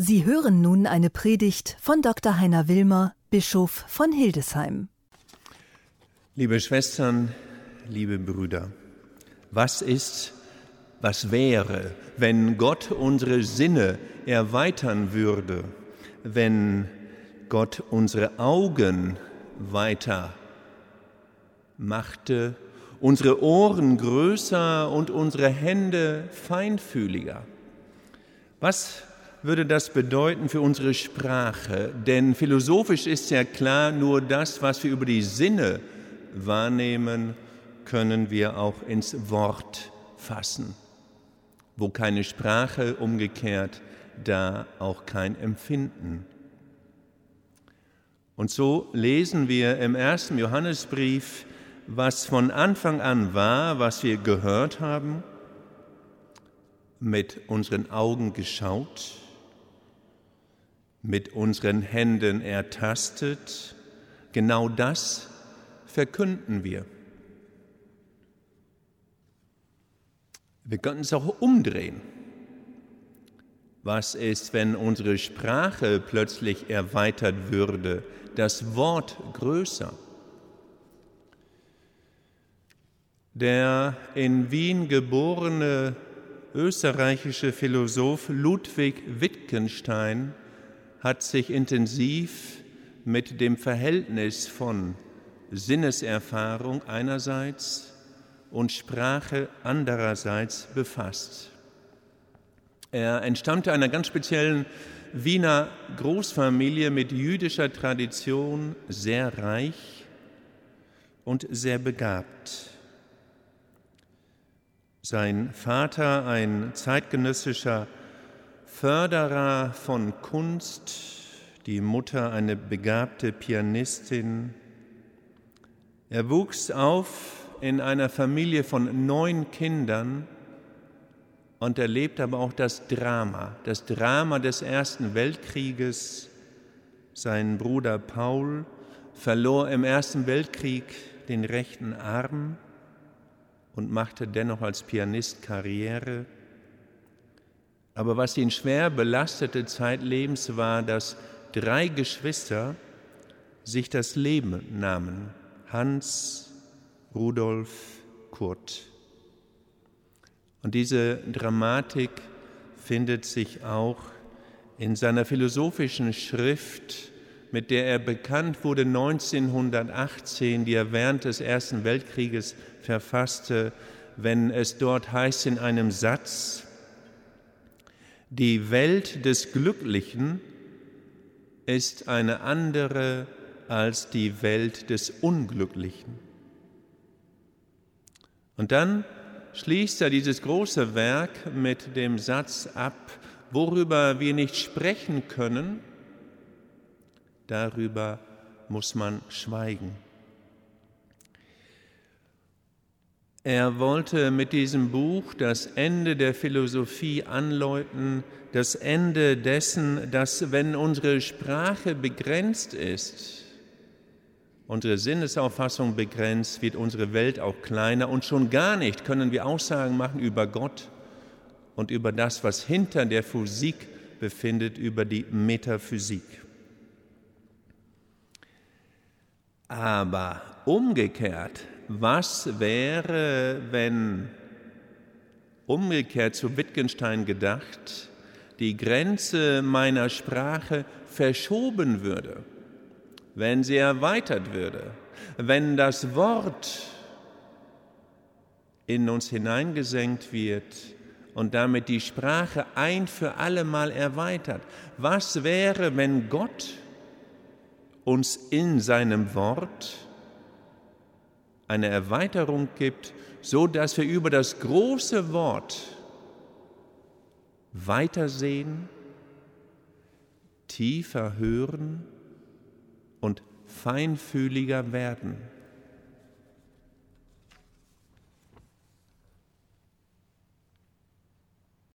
Sie hören nun eine Predigt von Dr. Heiner Wilmer, Bischof von Hildesheim. Liebe Schwestern, liebe Brüder, was ist, was wäre, wenn Gott unsere Sinne erweitern würde, wenn Gott unsere Augen weiter machte, unsere Ohren größer und unsere Hände feinfühliger? Was würde das bedeuten für unsere Sprache? Denn philosophisch ist ja klar, nur das, was wir über die Sinne wahrnehmen, können wir auch ins Wort fassen. Wo keine Sprache, umgekehrt, da auch kein Empfinden. Und so lesen wir im ersten Johannesbrief, was von Anfang an war, was wir gehört haben, mit unseren Augen geschaut, mit unseren Händen ertastet, genau das verkünden wir. Wir könnten es auch umdrehen. Was ist, wenn unsere Sprache plötzlich erweitert würde, das Wort größer? Der in Wien geborene österreichische Philosoph Ludwig Wittgenstein hat sich intensiv mit dem Verhältnis von Sinneserfahrung einerseits und Sprache andererseits befasst. Er entstammte einer ganz speziellen Wiener Großfamilie mit jüdischer Tradition, sehr reich und sehr begabt. Sein Vater, ein zeitgenössischer Förderer von Kunst, die Mutter eine begabte Pianistin. Er wuchs auf in einer Familie von neun Kindern und erlebte aber auch das Drama, das Drama des Ersten Weltkrieges. Sein Bruder Paul verlor im Ersten Weltkrieg den rechten Arm und machte dennoch als Pianist Karriere. Aber was ihn schwer belastete zeitlebens war, dass drei Geschwister sich das Leben nahmen. Hans, Rudolf, Kurt. Und diese Dramatik findet sich auch in seiner philosophischen Schrift, mit der er bekannt wurde 1918, die er während des Ersten Weltkrieges verfasste, wenn es dort heißt in einem Satz, die Welt des Glücklichen ist eine andere als die Welt des Unglücklichen. Und dann schließt er dieses große Werk mit dem Satz ab, worüber wir nicht sprechen können, darüber muss man schweigen. Er wollte mit diesem Buch das Ende der Philosophie anläuten, das Ende dessen, dass wenn unsere Sprache begrenzt ist, unsere Sinnesauffassung begrenzt, wird unsere Welt auch kleiner und schon gar nicht können wir Aussagen machen über Gott und über das, was hinter der Physik befindet, über die Metaphysik. Aber umgekehrt was wäre, wenn umgekehrt zu Wittgenstein gedacht, die Grenze meiner Sprache verschoben würde, wenn sie erweitert würde, wenn das Wort in uns hineingesenkt wird und damit die Sprache ein für alle Mal erweitert. Was wäre, wenn Gott uns in seinem Wort eine Erweiterung gibt, so dass wir über das große Wort weitersehen, tiefer hören und feinfühliger werden.